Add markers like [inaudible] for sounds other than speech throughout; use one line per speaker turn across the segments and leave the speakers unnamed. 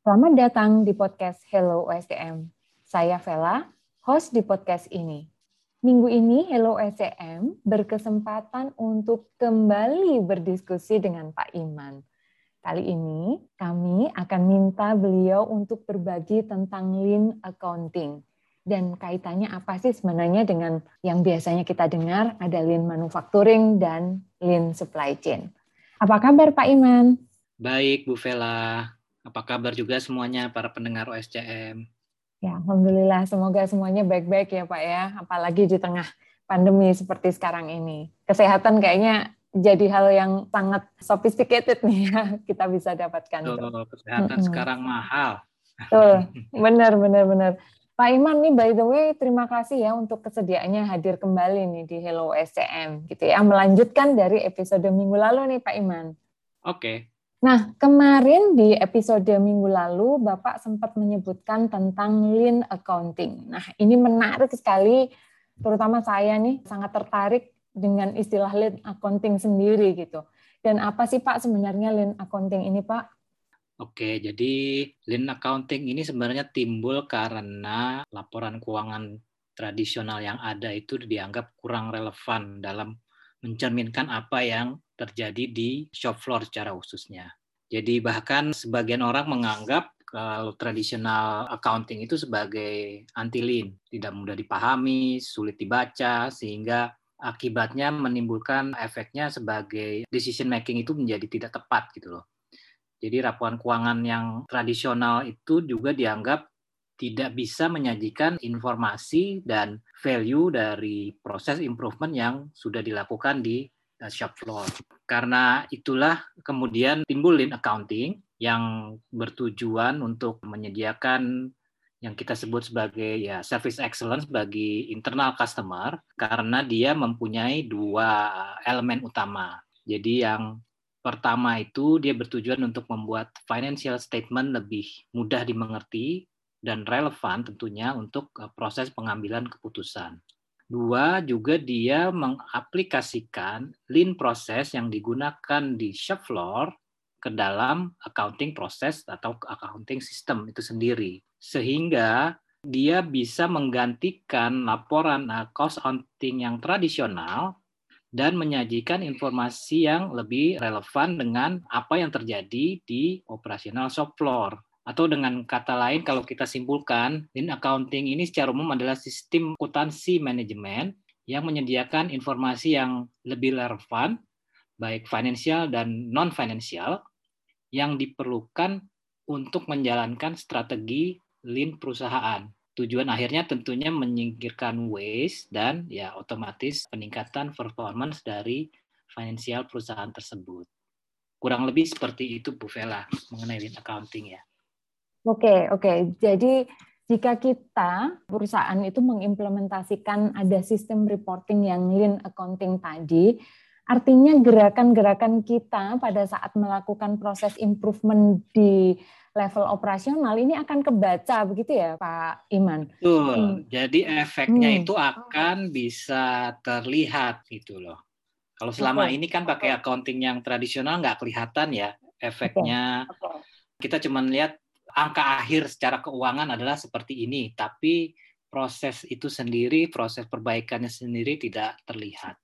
Selamat datang di podcast Hello OSCM. Saya Vela, host di podcast ini. Minggu ini Hello OSCM berkesempatan untuk kembali berdiskusi dengan Pak Iman. Kali ini kami akan minta beliau untuk berbagi tentang lean accounting dan kaitannya apa sih sebenarnya dengan yang biasanya kita dengar ada lean manufacturing dan lean supply chain. Apa kabar Pak Iman?
Baik Bu Vela. Apa kabar juga semuanya para pendengar OSCM?
Ya, alhamdulillah semoga semuanya baik-baik ya Pak ya, apalagi di tengah pandemi seperti sekarang ini. Kesehatan kayaknya jadi hal yang sangat sophisticated nih ya [laughs] kita bisa dapatkan.
Tuh, kesehatan -hmm. sekarang mahal.
Tuh, [laughs] benar benar benar. Pak Iman nih by the way terima kasih ya untuk kesediaannya hadir kembali nih di Hello SCM gitu ya melanjutkan dari episode minggu lalu nih Pak Iman.
Oke.
Nah, kemarin di episode minggu lalu Bapak sempat menyebutkan tentang lean accounting. Nah, ini menarik sekali, terutama saya nih sangat tertarik dengan istilah lean accounting sendiri gitu. Dan apa sih Pak sebenarnya lean accounting ini Pak?
Oke, jadi lean accounting ini sebenarnya timbul karena laporan keuangan tradisional yang ada itu dianggap kurang relevan dalam mencerminkan apa yang terjadi di shop floor secara khususnya. Jadi bahkan sebagian orang menganggap kalau tradisional accounting itu sebagai anti lean, tidak mudah dipahami, sulit dibaca, sehingga akibatnya menimbulkan efeknya sebagai decision making itu menjadi tidak tepat gitu loh. Jadi laporan keuangan yang tradisional itu juga dianggap tidak bisa menyajikan informasi dan value dari proses improvement yang sudah dilakukan di uh, shop floor. Karena itulah kemudian timbul lean accounting yang bertujuan untuk menyediakan yang kita sebut sebagai ya service excellence bagi internal customer karena dia mempunyai dua elemen utama. Jadi yang pertama itu dia bertujuan untuk membuat financial statement lebih mudah dimengerti dan relevan tentunya untuk eh, proses pengambilan keputusan. Dua, juga dia mengaplikasikan lean proses yang digunakan di shop floor ke dalam accounting proses atau accounting system itu sendiri. Sehingga dia bisa menggantikan laporan eh, cost accounting yang tradisional dan menyajikan informasi yang lebih relevan dengan apa yang terjadi di operasional shop floor. Atau dengan kata lain, kalau kita simpulkan, lean accounting ini secara umum adalah sistem akuntansi manajemen yang menyediakan informasi yang lebih relevan, baik finansial dan non-finansial, yang diperlukan untuk menjalankan strategi lean perusahaan. Tujuan akhirnya tentunya menyingkirkan waste dan ya otomatis peningkatan performance dari finansial perusahaan tersebut. Kurang lebih seperti itu Bu Vela mengenai lean accounting ya.
Oke, oke. Jadi jika kita perusahaan itu mengimplementasikan ada sistem reporting yang lean accounting tadi, artinya gerakan-gerakan kita pada saat melakukan proses improvement di level operasional ini akan kebaca begitu ya Pak Iman.
Betul. Hmm. Jadi efeknya hmm. itu akan bisa terlihat gitu loh. Kalau selama okay. ini kan pakai accounting yang tradisional nggak kelihatan ya efeknya. Okay. Okay. Kita cuma lihat angka akhir secara keuangan adalah seperti ini, tapi proses itu sendiri, proses perbaikannya sendiri tidak terlihat.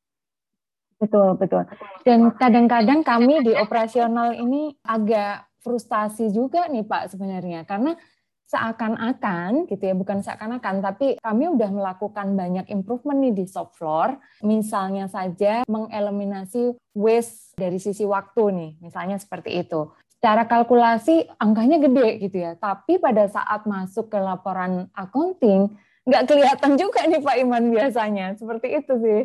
Betul, betul. Dan kadang-kadang kami di operasional ini agak frustasi juga nih Pak sebenarnya, karena seakan-akan gitu ya, bukan seakan-akan, tapi kami udah melakukan banyak improvement nih di shop floor. Misalnya saja mengeliminasi waste dari sisi waktu nih, misalnya seperti itu secara kalkulasi angkanya gede gitu ya. Tapi pada saat masuk ke laporan accounting nggak kelihatan juga nih Pak Iman biasanya. Seperti itu sih.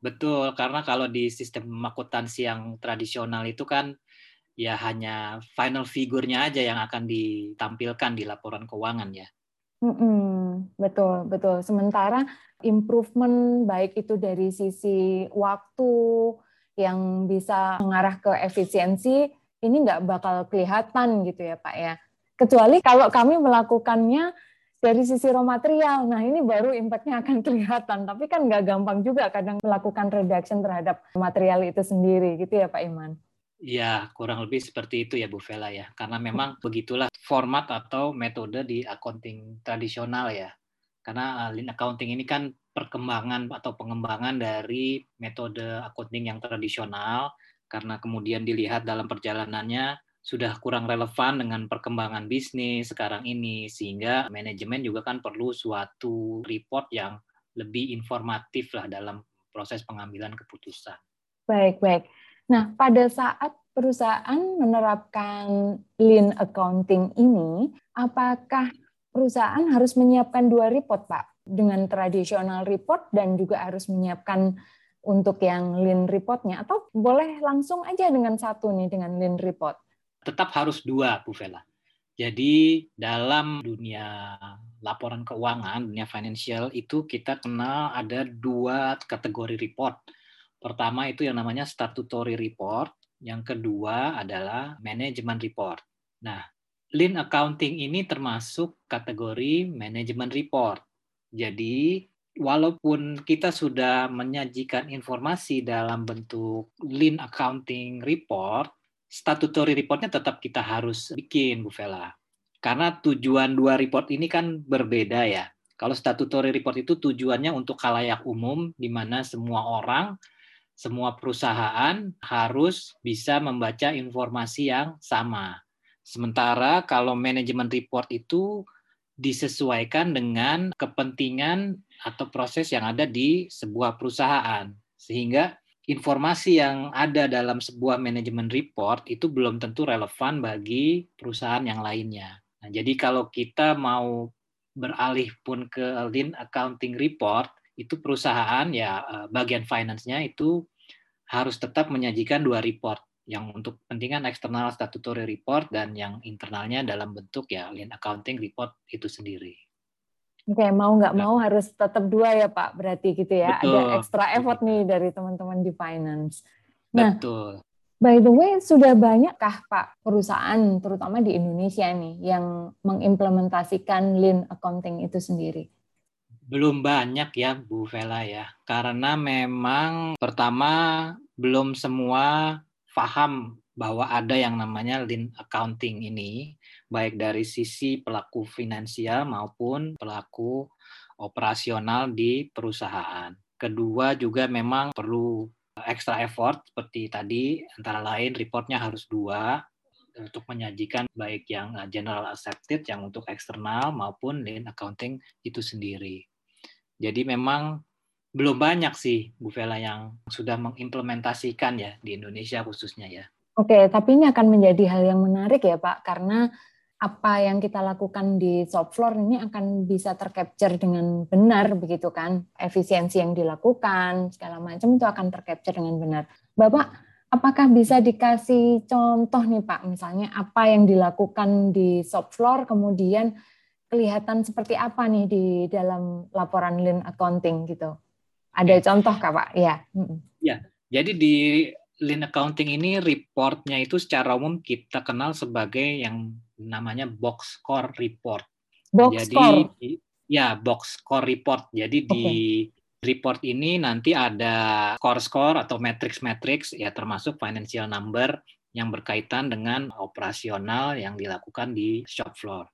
Betul, karena kalau di sistem akuntansi yang tradisional itu kan ya hanya final figurnya aja yang akan ditampilkan di laporan keuangan ya.
Mm-mm, betul, betul. Sementara improvement baik itu dari sisi waktu yang bisa mengarah ke efisiensi ini nggak bakal kelihatan gitu ya Pak ya. Kecuali kalau kami melakukannya dari sisi raw material. Nah ini baru impact-nya akan [laughs] kelihatan. Tapi kan nggak gampang juga kadang melakukan reduction terhadap material itu sendiri gitu ya Pak Iman.
Ya, kurang lebih seperti itu ya Bu Vela ya. Karena memang begitulah format atau metode di accounting tradisional ya. Karena uh, lean accounting ini kan perkembangan atau pengembangan dari metode accounting yang tradisional karena kemudian dilihat dalam perjalanannya sudah kurang relevan dengan perkembangan bisnis sekarang ini sehingga manajemen juga kan perlu suatu report yang lebih informatif lah dalam proses pengambilan keputusan.
Baik, baik. Nah, pada saat perusahaan menerapkan lean accounting ini, apakah perusahaan harus menyiapkan dua report, Pak? Dengan tradisional report dan juga harus menyiapkan untuk yang lean reportnya atau boleh langsung aja dengan satu nih dengan lean report?
Tetap harus dua, Bu Vela. Jadi dalam dunia laporan keuangan, dunia financial itu kita kenal ada dua kategori report Pertama itu yang namanya statutory report, yang kedua adalah management report. Nah, lean accounting ini termasuk kategori management report. Jadi, walaupun kita sudah menyajikan informasi dalam bentuk lean accounting report, statutory reportnya tetap kita harus bikin, Bu Vela. Karena tujuan dua report ini kan berbeda ya. Kalau statutory report itu tujuannya untuk khalayak umum, di mana semua orang semua perusahaan harus bisa membaca informasi yang sama. Sementara kalau manajemen report itu disesuaikan dengan kepentingan atau proses yang ada di sebuah perusahaan. Sehingga informasi yang ada dalam sebuah manajemen report itu belum tentu relevan bagi perusahaan yang lainnya. Nah, jadi kalau kita mau beralih pun ke lean accounting report, itu perusahaan ya eh, bagian finance-nya itu harus tetap menyajikan dua report yang untuk kepentingan eksternal statutory report dan yang internalnya dalam bentuk ya lean accounting report itu sendiri.
Oke, mau nggak mau harus tetap dua ya Pak, berarti gitu ya. Betul. Ada extra effort nih dari teman-teman di finance. Nah, Betul. By the way, sudah banyakkah Pak perusahaan, terutama di Indonesia nih, yang mengimplementasikan lean accounting itu sendiri?
Belum banyak ya Bu Vela ya, karena memang pertama belum semua paham bahwa ada yang namanya lean accounting ini, baik dari sisi pelaku finansial maupun pelaku operasional di perusahaan. Kedua juga memang perlu extra effort seperti tadi, antara lain reportnya harus dua, untuk menyajikan baik yang general accepted yang untuk eksternal maupun lean accounting itu sendiri. Jadi memang belum banyak sih Bu Vela yang sudah mengimplementasikan ya di Indonesia khususnya ya.
Oke, tapi ini akan menjadi hal yang menarik ya Pak, karena apa yang kita lakukan di shop floor ini akan bisa tercapture dengan benar begitu kan efisiensi yang dilakukan segala macam itu akan tercapture dengan benar bapak apakah bisa dikasih contoh nih pak misalnya apa yang dilakukan di shop floor kemudian kelihatan seperti apa nih di dalam laporan lean accounting gitu? Ada contoh kak Pak? Ya.
Ya, jadi di lean accounting ini reportnya itu secara umum kita kenal sebagai yang namanya box score report.
Box
jadi,
score.
Ya, box score report. Jadi okay. di report ini nanti ada score-score atau matrix-matrix ya termasuk financial number yang berkaitan dengan operasional yang dilakukan di shop floor.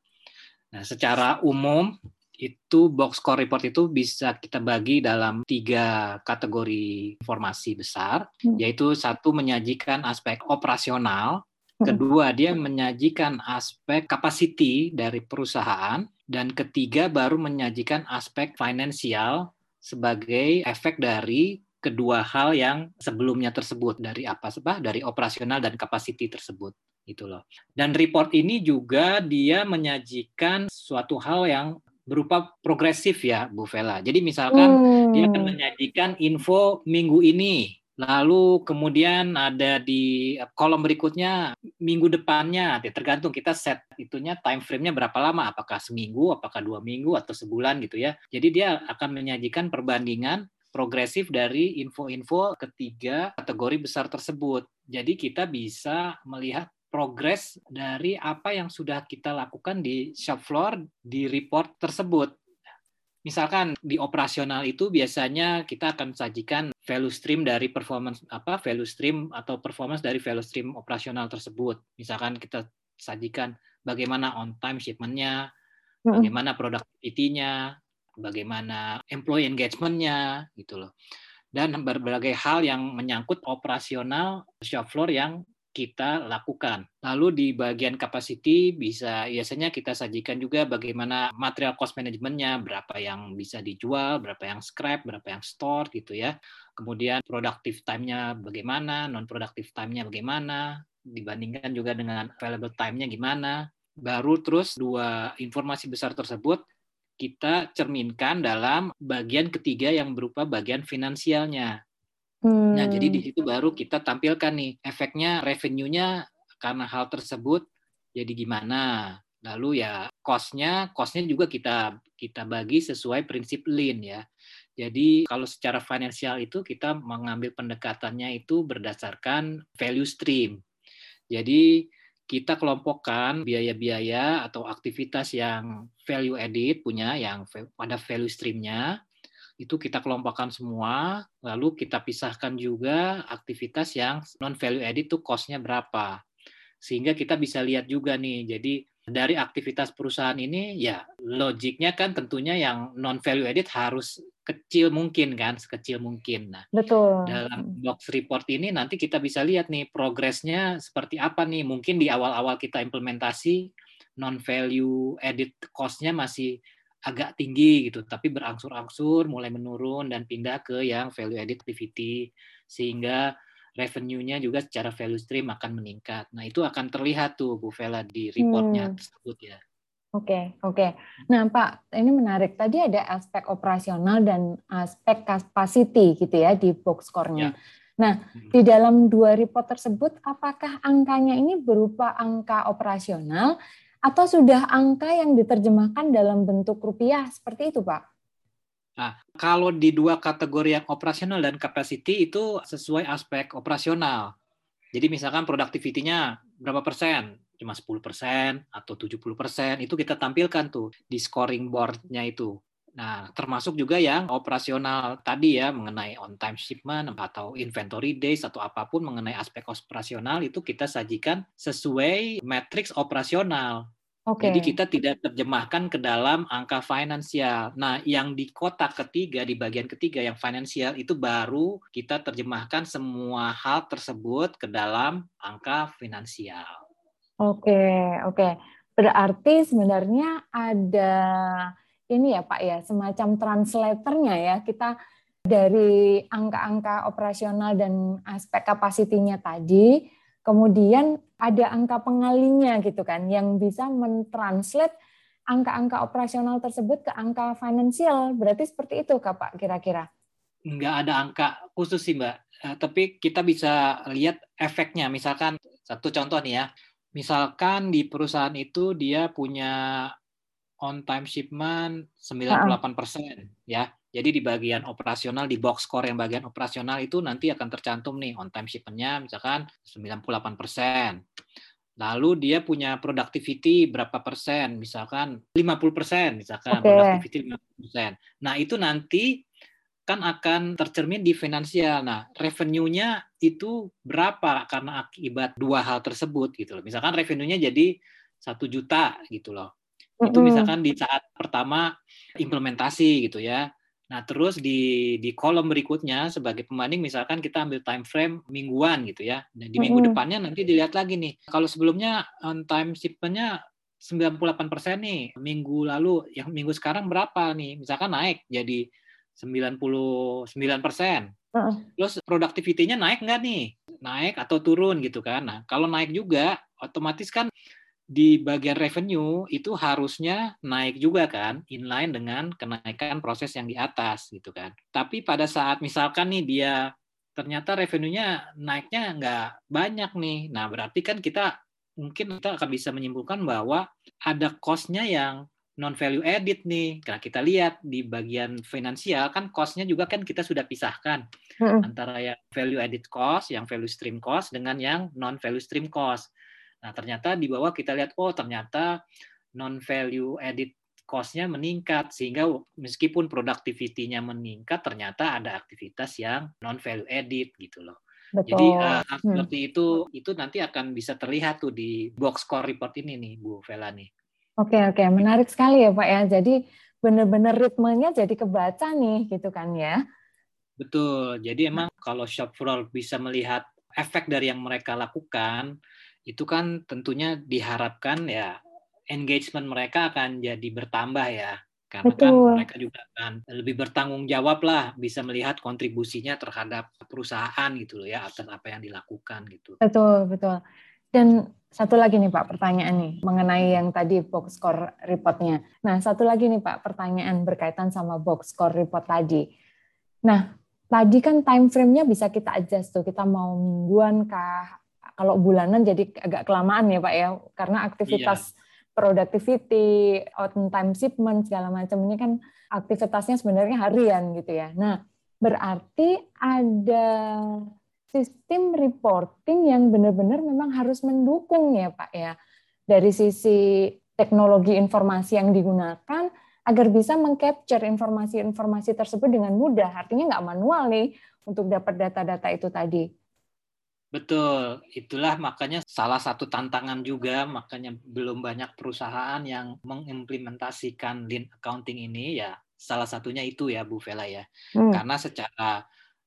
Nah, secara umum itu box score report itu bisa kita bagi dalam tiga kategori informasi besar, hmm. yaitu satu menyajikan aspek operasional, hmm. kedua dia menyajikan aspek capacity dari perusahaan, dan ketiga baru menyajikan aspek finansial sebagai efek dari kedua hal yang sebelumnya tersebut dari apa sebab dari operasional dan capacity tersebut gitu loh. Dan report ini juga dia menyajikan suatu hal yang berupa progresif ya Bu Vela. Jadi misalkan hmm. dia akan menyajikan info minggu ini, lalu kemudian ada di kolom berikutnya minggu depannya, tergantung kita set itunya time frame-nya berapa lama, apakah seminggu, apakah dua minggu atau sebulan gitu ya. Jadi dia akan menyajikan perbandingan progresif dari info-info ketiga kategori besar tersebut. Jadi kita bisa melihat progres dari apa yang sudah kita lakukan di shop floor di report tersebut. Misalkan di operasional itu biasanya kita akan sajikan value stream dari performance apa value stream atau performance dari value stream operasional tersebut. Misalkan kita sajikan bagaimana on time shipment-nya, bagaimana productivity-nya, bagaimana employee engagement-nya gitu loh. Dan berbagai hal yang menyangkut operasional shop floor yang kita lakukan. Lalu di bagian capacity bisa biasanya kita sajikan juga bagaimana material cost manajemennya, berapa yang bisa dijual, berapa yang scrap, berapa yang store gitu ya. Kemudian productive time-nya bagaimana, non productive time-nya bagaimana, dibandingkan juga dengan available time-nya gimana. Baru terus dua informasi besar tersebut kita cerminkan dalam bagian ketiga yang berupa bagian finansialnya. Hmm. Nah, jadi di hmm. situ baru kita tampilkan nih efeknya revenue-nya karena hal tersebut jadi gimana. Lalu ya cost-nya, cost-nya juga kita kita bagi sesuai prinsip lean ya. Jadi kalau secara finansial itu kita mengambil pendekatannya itu berdasarkan value stream. Jadi kita kelompokkan biaya-biaya atau aktivitas yang value added punya yang pada value stream-nya itu kita kelompokkan semua, lalu kita pisahkan juga aktivitas yang non value added itu cost-nya berapa. Sehingga kita bisa lihat juga nih, jadi dari aktivitas perusahaan ini ya logiknya kan tentunya yang non value added harus kecil mungkin kan, sekecil mungkin. Nah,
Betul.
Dalam box report ini nanti kita bisa lihat nih progresnya seperti apa nih. Mungkin di awal-awal kita implementasi non value added cost-nya masih agak tinggi gitu, tapi berangsur-angsur mulai menurun dan pindah ke yang value added activity sehingga revenue-nya juga secara value stream akan meningkat. Nah, itu akan terlihat tuh Bu Vela di reportnya hmm. tersebut ya.
Oke, okay, oke. Okay. Nah, Pak, ini menarik. Tadi ada aspek operasional dan aspek capacity gitu ya di box score-nya. Ya. Nah, hmm. di dalam dua report tersebut, apakah angkanya ini berupa angka operasional atau sudah angka yang diterjemahkan dalam bentuk rupiah seperti itu, Pak?
Nah, kalau di dua kategori yang operasional dan capacity itu sesuai aspek operasional. Jadi misalkan productivity-nya berapa persen? Cuma 10 persen atau 70 persen, itu kita tampilkan tuh di scoring board-nya itu. Nah, termasuk juga yang operasional tadi ya mengenai on time shipment atau inventory days atau apa pun mengenai aspek operasional itu kita sajikan sesuai matriks operasional. Okay. Jadi kita tidak terjemahkan ke dalam angka finansial. Nah, yang di kotak ketiga, di bagian ketiga yang finansial itu baru kita terjemahkan semua hal tersebut ke dalam angka finansial.
Oke, okay, oke. Okay. Berarti sebenarnya ada ini ya Pak ya, semacam translatornya ya. Kita dari angka-angka operasional dan aspek kapasitinya tadi, kemudian ada angka pengalinya gitu kan, yang bisa mentranslate angka-angka operasional tersebut ke angka finansial. Berarti seperti itu Kak Pak kira-kira?
Nggak ada angka khusus sih Mbak, eh, tapi kita bisa lihat efeknya. Misalkan satu contoh nih ya, misalkan di perusahaan itu dia punya on time shipment 98 persen ya. Jadi di bagian operasional di box score yang bagian operasional itu nanti akan tercantum nih on time shipmentnya misalkan 98 persen. Lalu dia punya productivity berapa persen, misalkan 50 persen, misalkan okay. productivity 50 persen. Nah itu nanti kan akan tercermin di finansial. Nah, revenue-nya itu berapa karena akibat dua hal tersebut gitu loh. Misalkan revenue-nya jadi satu juta gitu loh. Itu misalkan di saat pertama implementasi gitu ya. Nah, terus di di kolom berikutnya sebagai pembanding misalkan kita ambil time frame mingguan gitu ya. Dan di minggu depannya nanti dilihat lagi nih. Kalau sebelumnya on time shipment-nya 98% nih. Minggu lalu yang minggu sekarang berapa nih? Misalkan naik jadi 99%. Uh. Terus productivity-nya naik nggak nih? Naik atau turun gitu kan. Nah, kalau naik juga otomatis kan di bagian revenue itu harusnya naik juga kan, inline dengan kenaikan proses yang di atas gitu kan. Tapi pada saat misalkan nih dia ternyata revenue-nya naiknya nggak banyak nih, nah berarti kan kita mungkin kita akan bisa menyimpulkan bahwa ada cost-nya yang non value added nih. Nah, kita lihat di bagian finansial kan cost-nya juga kan kita sudah pisahkan hmm. antara yang value added cost, yang value stream cost dengan yang non value stream cost. Nah, ternyata di bawah kita lihat, oh ternyata non-value added cost-nya meningkat sehingga meskipun productivity-nya meningkat ternyata ada aktivitas yang non value added gitu loh. Betul. Jadi uh, hmm. seperti itu itu nanti akan bisa terlihat tuh di box score report ini nih Bu Vela nih.
Oke oke menarik sekali ya Pak ya. Jadi benar-benar ritmenya jadi kebaca nih gitu kan ya.
Betul. Jadi emang kalau shop floor bisa melihat efek dari yang mereka lakukan itu kan tentunya diharapkan ya engagement mereka akan jadi bertambah ya karena kan Betul. kan mereka juga akan lebih bertanggung jawab lah bisa melihat kontribusinya terhadap perusahaan gitu loh ya atas apa yang dilakukan gitu.
Betul, betul. Dan satu lagi nih Pak pertanyaan nih mengenai yang tadi box score reportnya. Nah satu lagi nih Pak pertanyaan berkaitan sama box score report tadi. Nah tadi kan time frame-nya bisa kita adjust tuh kita mau mingguan kah kalau bulanan jadi agak kelamaan ya Pak ya karena aktivitas iya productivity, on time shipment segala macam ini kan aktivitasnya sebenarnya harian gitu ya. Nah, berarti ada sistem reporting yang benar-benar memang harus mendukung ya Pak ya dari sisi teknologi informasi yang digunakan agar bisa mengcapture informasi-informasi tersebut dengan mudah. Artinya nggak manual nih untuk dapat data-data itu tadi.
Betul, itulah makanya salah satu tantangan juga, makanya belum banyak perusahaan yang mengimplementasikan lean accounting ini ya salah satunya itu ya Bu Vela ya. Hmm. Karena secara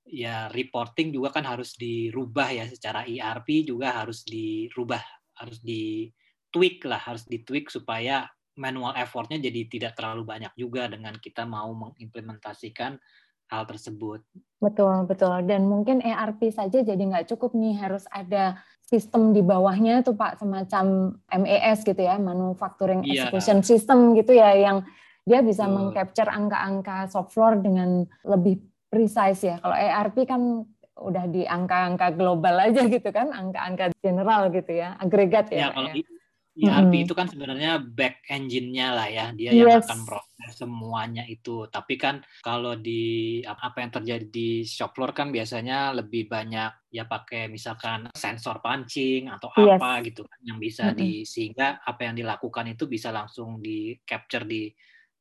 ya reporting juga kan harus dirubah ya secara ERP juga harus dirubah, harus di tweak lah, harus di tweak supaya manual effortnya jadi tidak terlalu banyak juga dengan kita mau mengimplementasikan hal tersebut.
Betul, betul. Dan mungkin ERP saja jadi nggak cukup nih, harus ada sistem di bawahnya tuh Pak, semacam MES gitu ya, Manufacturing yeah. Execution System gitu ya, yang dia bisa mengcapture angka-angka shop floor dengan lebih precise ya. Kalau ERP kan udah di angka-angka global aja gitu kan, angka-angka general gitu ya, agregat ya.
Ya, kalau ya. ERP hmm. itu kan sebenarnya back engine-nya lah ya, dia yes. yang akan proses semuanya itu. Tapi kan kalau di apa yang terjadi di shop floor kan biasanya lebih banyak ya pakai misalkan sensor pancing atau yes. apa gitu kan yang bisa hmm. di sehingga apa yang dilakukan itu bisa langsung di capture di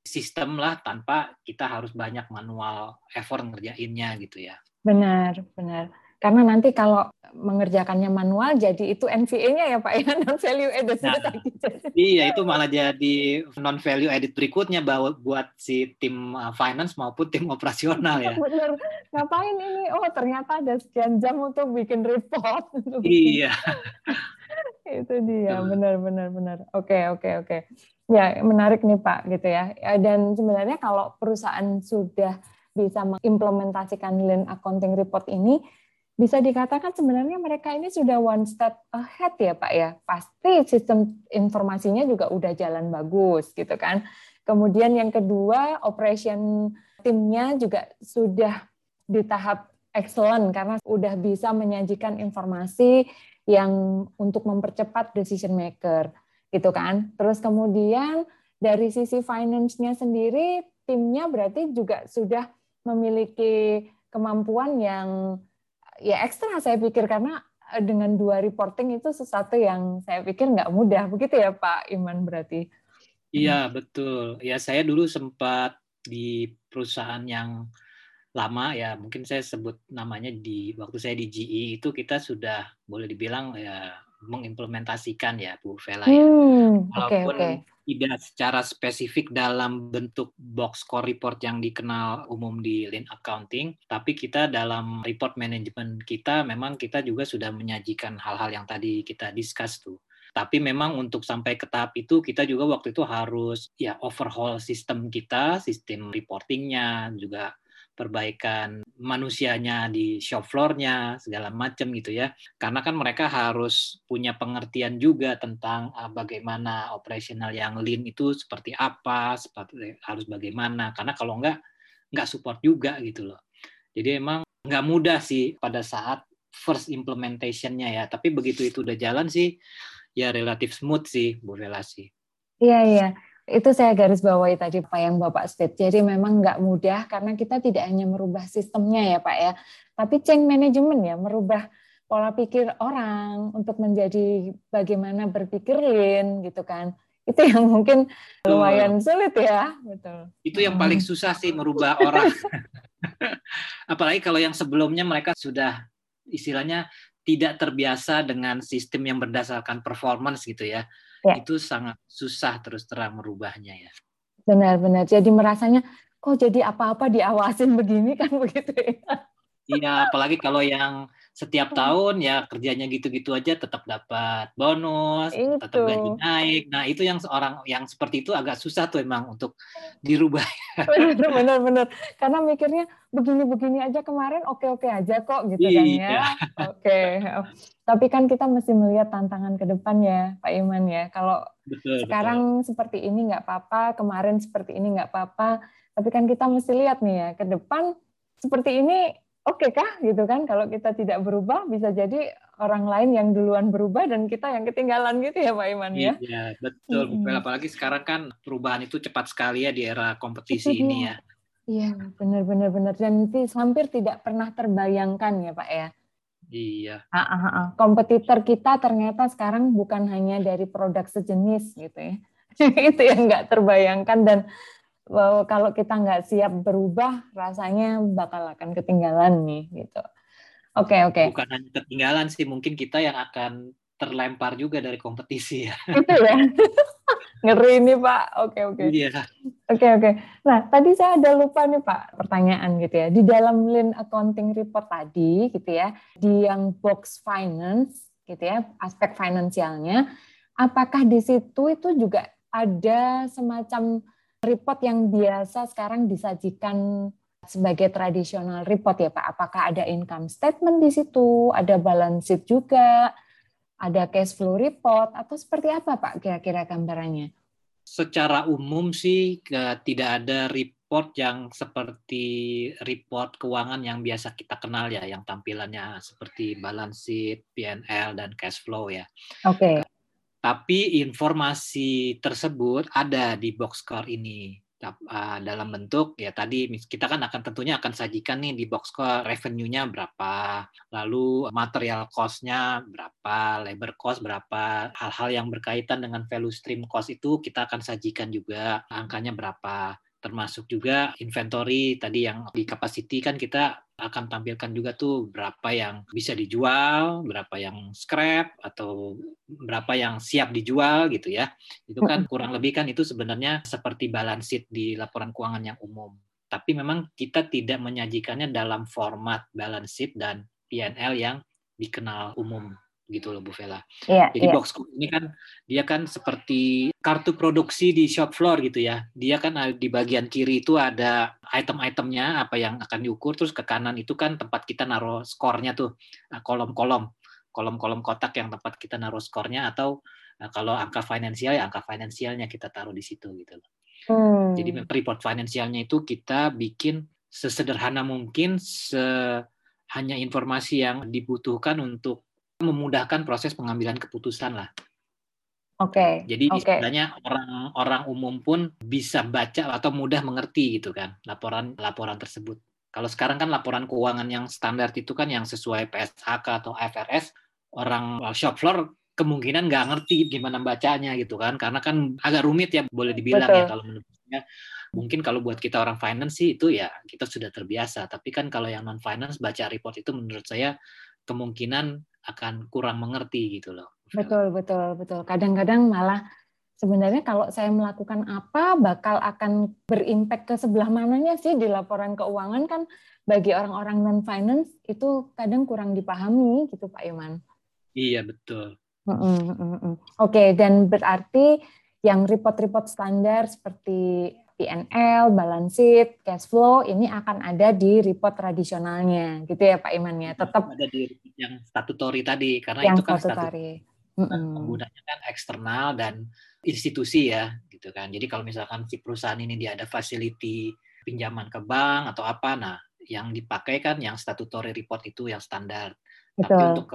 sistem lah tanpa kita harus banyak manual effort ngerjainnya gitu ya.
Benar, benar. Karena nanti kalau mengerjakannya manual jadi itu NVA-nya ya Pak ya [laughs] non value added nah, [laughs]
Iya itu malah jadi non value added berikutnya bahwa buat si tim uh, finance maupun tim operasional ya. [laughs]
Bener. Ngapain ini? Oh ternyata ada sekian jam untuk bikin report.
Iya.
itu dia benar benar benar. Oke oke oke. Ya menarik nih Pak gitu ya. ya. Dan sebenarnya kalau perusahaan sudah bisa mengimplementasikan lean accounting report ini bisa dikatakan sebenarnya mereka ini sudah one step ahead ya Pak ya. Pasti sistem informasinya juga udah jalan bagus gitu kan. Kemudian yang kedua, operation timnya juga sudah di tahap excellent karena sudah bisa menyajikan informasi yang untuk mempercepat decision maker gitu kan. Terus kemudian dari sisi finance-nya sendiri timnya berarti juga sudah memiliki kemampuan yang ya ekstra saya pikir karena eh, dengan dua reporting itu sesuatu yang saya pikir nggak mudah begitu ya Pak Iman berarti.
Iya betul. Ya saya dulu sempat di perusahaan yang lama ya mungkin saya sebut namanya di waktu saya di GE itu kita sudah boleh dibilang ya mengimplementasikan ya Bu Vela ya. Hmm, Walaupun okay, okay tidak secara spesifik dalam bentuk box score report yang dikenal umum di lean accounting, tapi kita dalam report management kita memang kita juga sudah menyajikan hal-hal yang tadi kita discuss tuh. Tapi memang untuk sampai ke tahap itu kita juga waktu itu harus ya overhaul sistem kita, sistem reportingnya juga perbaikan manusianya di shop floor-nya segala macam gitu ya. Karena kan mereka harus punya pengertian juga tentang uh, bagaimana operasional yang lean itu seperti apa seperti harus bagaimana. Karena kalau enggak enggak support juga gitu loh. Jadi emang nggak mudah sih pada saat first implementation-nya ya. Tapi begitu itu udah jalan sih ya relatif smooth sih Bu relasi
iya iya itu saya garis bawahi tadi Pak yang Bapak state. Jadi memang nggak mudah karena kita tidak hanya merubah sistemnya ya Pak ya, tapi change management ya, merubah pola pikir orang untuk menjadi bagaimana berpikir lean gitu kan. itu yang [laughs] mungkin lumayan sulit ya, betul.
Itu yang paling susah sih merubah [laughs] orang. [laughs] Apalagi kalau yang sebelumnya mereka sudah istilahnya tidak terbiasa dengan sistem yang berdasarkan performance gitu ya. Ya. Itu sangat susah terus terang merubahnya ya.
Benar-benar. Jadi merasanya kok jadi apa-apa diawasin begini [laughs] kan begitu ya.
Iya, apalagi kalau yang setiap tahun ya kerjanya gitu-gitu aja tetap dapat bonus, itu. tetap gaji naik. Nah, itu yang seorang yang seperti itu agak susah tuh emang untuk dirubah. [laughs]
Benar-benar. Karena mikirnya begini-begini aja kemarin oke-oke aja kok gitu kan ya. Iya. Oke. Tapi kan kita mesti melihat tantangan ke depan ya, Pak Iman ya. Kalau betul, sekarang betul. seperti ini nggak apa-apa, kemarin seperti ini nggak apa-apa. Tapi kan kita mesti lihat nih ya, ke depan seperti ini oke okay kah gitu kan kalau kita tidak berubah bisa jadi orang lain yang duluan berubah dan kita yang ketinggalan gitu ya Pak Iman ya.
Iya, betul. Mm -hmm. Apalagi sekarang kan perubahan itu cepat sekali ya di era kompetisi itu ini ya.
Iya, benar benar dan itu hampir tidak pernah terbayangkan ya Pak ya.
Iya.
Ah, ah, ah. Kompetitor kita ternyata sekarang bukan hanya dari produk sejenis gitu ya. [laughs] itu yang nggak terbayangkan dan wow, kalau kita nggak siap berubah, rasanya bakal akan ketinggalan nih gitu. Oke okay, oke. Okay.
Bukan hanya ketinggalan sih, mungkin kita yang akan terlempar juga dari kompetisi ya. [laughs]
Itu ya. Ngeri ini Pak. Oke oke.
Iya.
Oke oke. Nah tadi saya ada lupa nih Pak pertanyaan gitu ya. Di dalam Lean Accounting Report tadi gitu ya, di yang box finance gitu ya, aspek finansialnya, apakah di situ itu juga ada semacam report yang biasa sekarang disajikan sebagai tradisional report ya Pak? Apakah ada income statement di situ, ada balance sheet juga, ada cash flow report, atau seperti apa Pak kira-kira gambarannya?
Secara umum sih tidak ada report yang seperti report keuangan yang biasa kita kenal ya, yang tampilannya seperti balance sheet, P&L, dan cash flow ya.
Oke. Okay
tapi informasi tersebut ada di box ini. Uh, dalam bentuk ya tadi kita kan akan tentunya akan sajikan nih di box score revenue-nya berapa, lalu material cost-nya berapa, labor cost berapa, hal-hal yang berkaitan dengan value stream cost itu kita akan sajikan juga angkanya berapa termasuk juga inventory tadi yang di capacity kan kita akan tampilkan juga tuh berapa yang bisa dijual, berapa yang scrap atau berapa yang siap dijual gitu ya. Itu kan kurang lebih kan itu sebenarnya seperti balance sheet di laporan keuangan yang umum. Tapi memang kita tidak menyajikannya dalam format balance sheet dan P&L yang dikenal umum gitu loh Bu Vela.
Yeah,
Jadi
yeah.
box ini kan dia kan seperti kartu produksi di shop floor gitu ya. Dia kan di bagian kiri itu ada item-itemnya apa yang akan diukur terus ke kanan itu kan tempat kita naruh skornya tuh kolom-kolom kolom-kolom kotak yang tempat kita naruh skornya atau kalau angka finansial ya angka finansialnya kita taruh di situ gitu loh. Hmm. Jadi report finansialnya itu kita bikin sesederhana mungkin se hanya informasi yang dibutuhkan untuk memudahkan proses pengambilan keputusan lah.
Oke. Okay.
Jadi okay. istilahnya orang-orang umum pun bisa baca atau mudah mengerti gitu kan laporan-laporan tersebut. Kalau sekarang kan laporan keuangan yang standar itu kan yang sesuai PSHK atau IFRS, orang shop floor kemungkinan nggak ngerti gimana bacanya gitu kan, karena kan agak rumit ya boleh dibilang ya Betul. ya kalau menurut saya. Mungkin kalau buat kita orang finance sih itu ya kita sudah terbiasa, tapi kan kalau yang non finance baca report itu menurut saya kemungkinan akan kurang mengerti gitu loh.
Betul, betul, betul. Kadang-kadang malah sebenarnya kalau saya melakukan apa bakal akan berimpact ke sebelah mananya sih di laporan keuangan kan bagi orang-orang non finance itu kadang kurang dipahami gitu Pak Iman.
Iya betul.
Mm -mm, Oke okay, dan berarti yang report-report standar seperti PNL, balance sheet, cash flow ini akan ada di report tradisionalnya, gitu ya Pak Iman ya. Tetap
ada di yang statutory tadi karena yang itu kan
statutory.
Penggunanya kan eksternal dan institusi ya, gitu kan. Jadi kalau misalkan si perusahaan ini dia ada facility pinjaman ke bank atau apa, nah yang dipakai kan yang statutory report itu yang standar. Betul. Tapi untuk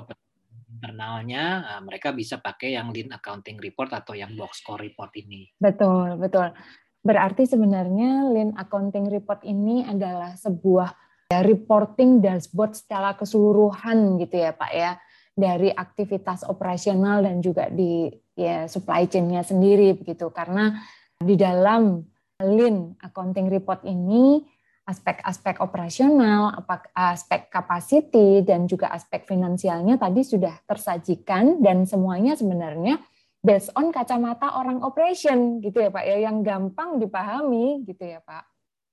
internalnya mereka bisa pakai yang lean accounting report atau yang box score report ini.
Betul, betul. Berarti sebenarnya Lean Accounting Report ini adalah sebuah ya, reporting dashboard secara keseluruhan gitu ya Pak ya. Dari aktivitas operasional dan juga di ya supply chain-nya sendiri begitu. Karena di dalam Lean accounting report ini aspek-aspek operasional, aspek capacity dan juga aspek finansialnya tadi sudah tersajikan dan semuanya sebenarnya based on kacamata orang operation gitu ya Pak ya yang gampang dipahami gitu ya Pak.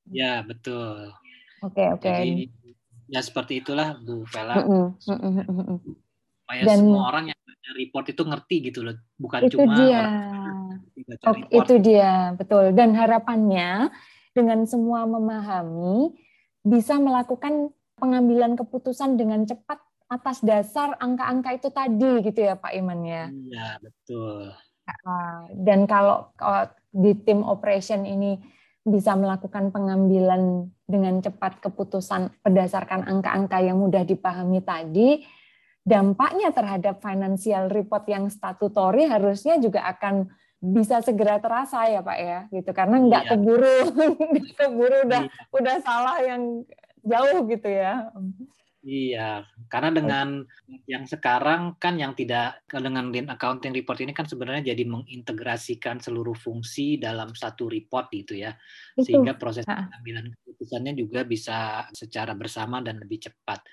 Ya, betul.
Oke, okay, oke. Okay. Jadi
ya seperti itulah Bu Vela. Supaya Dan, semua orang yang baca report itu ngerti gitu loh, bukan
itu
cuma
dia. orang oh, itu dia, betul. Dan harapannya dengan semua memahami bisa melakukan pengambilan keputusan dengan cepat atas dasar angka-angka itu tadi gitu ya Pak Iman ya.
Iya, betul.
Dan kalau, di tim operation ini bisa melakukan pengambilan dengan cepat keputusan berdasarkan angka-angka yang mudah dipahami tadi, dampaknya terhadap financial report yang statutory harusnya juga akan bisa segera terasa ya Pak ya gitu karena nggak iya. keburu [laughs] nggak keburu udah iya. udah salah yang jauh gitu ya
Iya, karena dengan yang sekarang kan yang tidak dengan lean accounting report ini kan sebenarnya jadi mengintegrasikan seluruh fungsi dalam satu report gitu ya. Itu. Sehingga proses pengambilan keputusannya juga bisa secara bersama dan lebih cepat.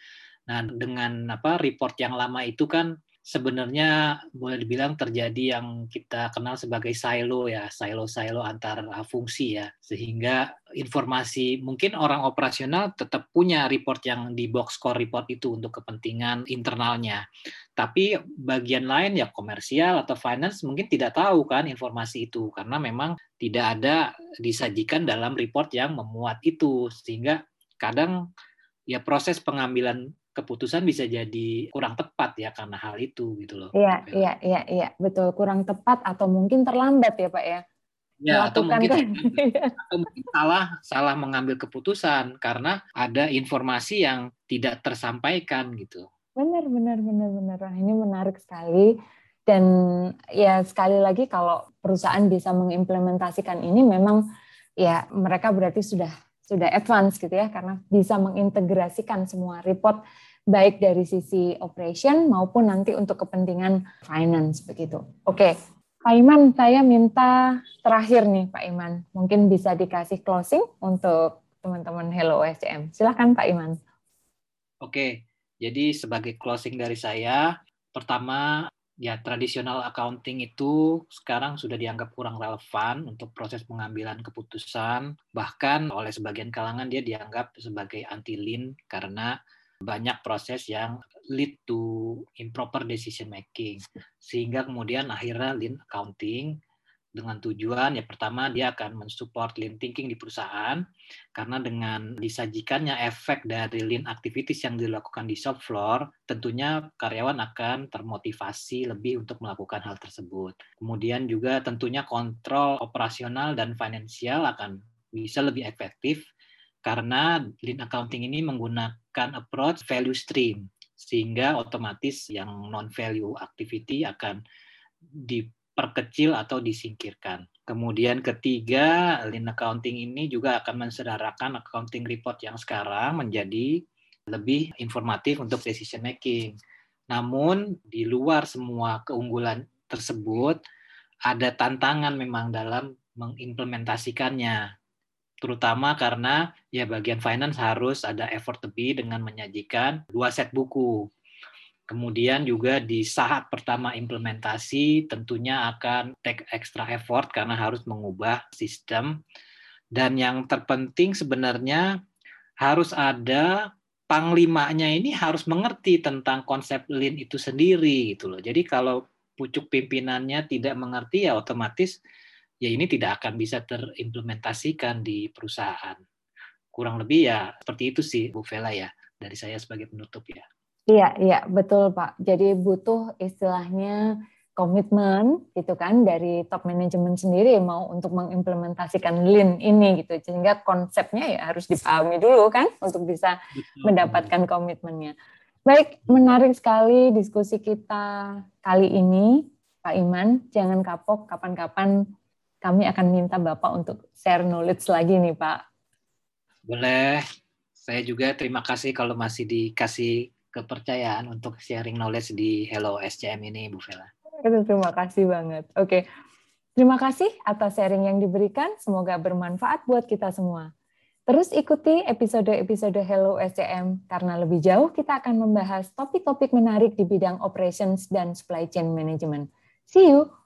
Nah, dengan apa report yang lama itu kan sebenarnya boleh dibilang terjadi yang kita kenal sebagai silo ya, silo-silo antar uh, fungsi ya. Sehingga informasi mungkin orang operasional tetap punya report yang di box core report itu untuk kepentingan internalnya. Tapi bagian lain ya komersial atau finance mungkin tidak tahu kan informasi itu karena memang tidak ada disajikan dalam report yang memuat itu sehingga kadang ya proses pengambilan keputusan bisa jadi kurang tepat ya karena hal itu gitu loh.
Iya, iya, iya, iya, betul kurang tepat atau mungkin terlambat ya Pak ya.
Ya, atau mungkin, [laughs] atau mungkin salah salah mengambil keputusan karena ada informasi yang tidak tersampaikan gitu.
Benar, benar, benar, benar. Ini menarik sekali. Dan ya sekali lagi kalau perusahaan bisa mengimplementasikan ini memang ya mereka berarti sudah sudah advance gitu ya karena bisa mengintegrasikan semua report baik dari sisi operation maupun nanti untuk kepentingan finance begitu. Oke, Pak Iman, saya minta terakhir nih Pak Iman, mungkin bisa dikasih closing untuk teman-teman Hello SCM. Silakan Pak Iman.
Oke, jadi sebagai closing dari saya, pertama ya tradisional accounting itu sekarang sudah dianggap kurang relevan untuk proses pengambilan keputusan. Bahkan oleh sebagian kalangan dia dianggap sebagai anti lean karena banyak proses yang lead to improper decision making. Sehingga kemudian akhirnya lean accounting dengan tujuan ya pertama dia akan mensupport lean thinking di perusahaan karena dengan disajikannya efek dari lean activities yang dilakukan di shop floor tentunya karyawan akan termotivasi lebih untuk melakukan hal tersebut. Kemudian juga tentunya kontrol operasional dan finansial akan bisa lebih efektif karena lean accounting ini menggunakan approach value stream sehingga otomatis yang non value activity akan di diperkecil atau disingkirkan. Kemudian ketiga, lean accounting ini juga akan mensedarakan accounting report yang sekarang menjadi lebih informatif untuk decision making. Namun di luar semua keunggulan tersebut ada tantangan memang dalam mengimplementasikannya. Terutama karena ya bagian finance harus ada effort lebih dengan menyajikan dua set buku Kemudian juga di saat pertama implementasi tentunya akan take extra effort karena harus mengubah sistem. Dan yang terpenting sebenarnya harus ada panglimanya ini harus mengerti tentang konsep lean itu sendiri gitu loh. Jadi kalau pucuk pimpinannya tidak mengerti ya otomatis ya ini tidak akan bisa terimplementasikan di perusahaan. Kurang lebih ya seperti itu sih Bu Vela ya dari saya sebagai penutup ya.
Iya, iya, betul Pak. Jadi butuh istilahnya komitmen gitu kan dari top manajemen sendiri mau untuk mengimplementasikan lean ini gitu sehingga konsepnya ya harus dipahami dulu kan untuk bisa mendapatkan komitmennya. Baik, menarik sekali diskusi kita kali ini Pak Iman. Jangan kapok kapan-kapan kami akan minta Bapak untuk share knowledge lagi nih Pak.
Boleh. Saya juga terima kasih kalau masih dikasih kepercayaan untuk sharing knowledge di Hello SCM ini, Bu Vela.
terima kasih banget. Oke. Terima kasih atas sharing yang diberikan. Semoga bermanfaat buat kita semua. Terus ikuti episode-episode Hello SCM karena lebih jauh kita akan membahas topik-topik menarik di bidang operations dan supply chain management. See you!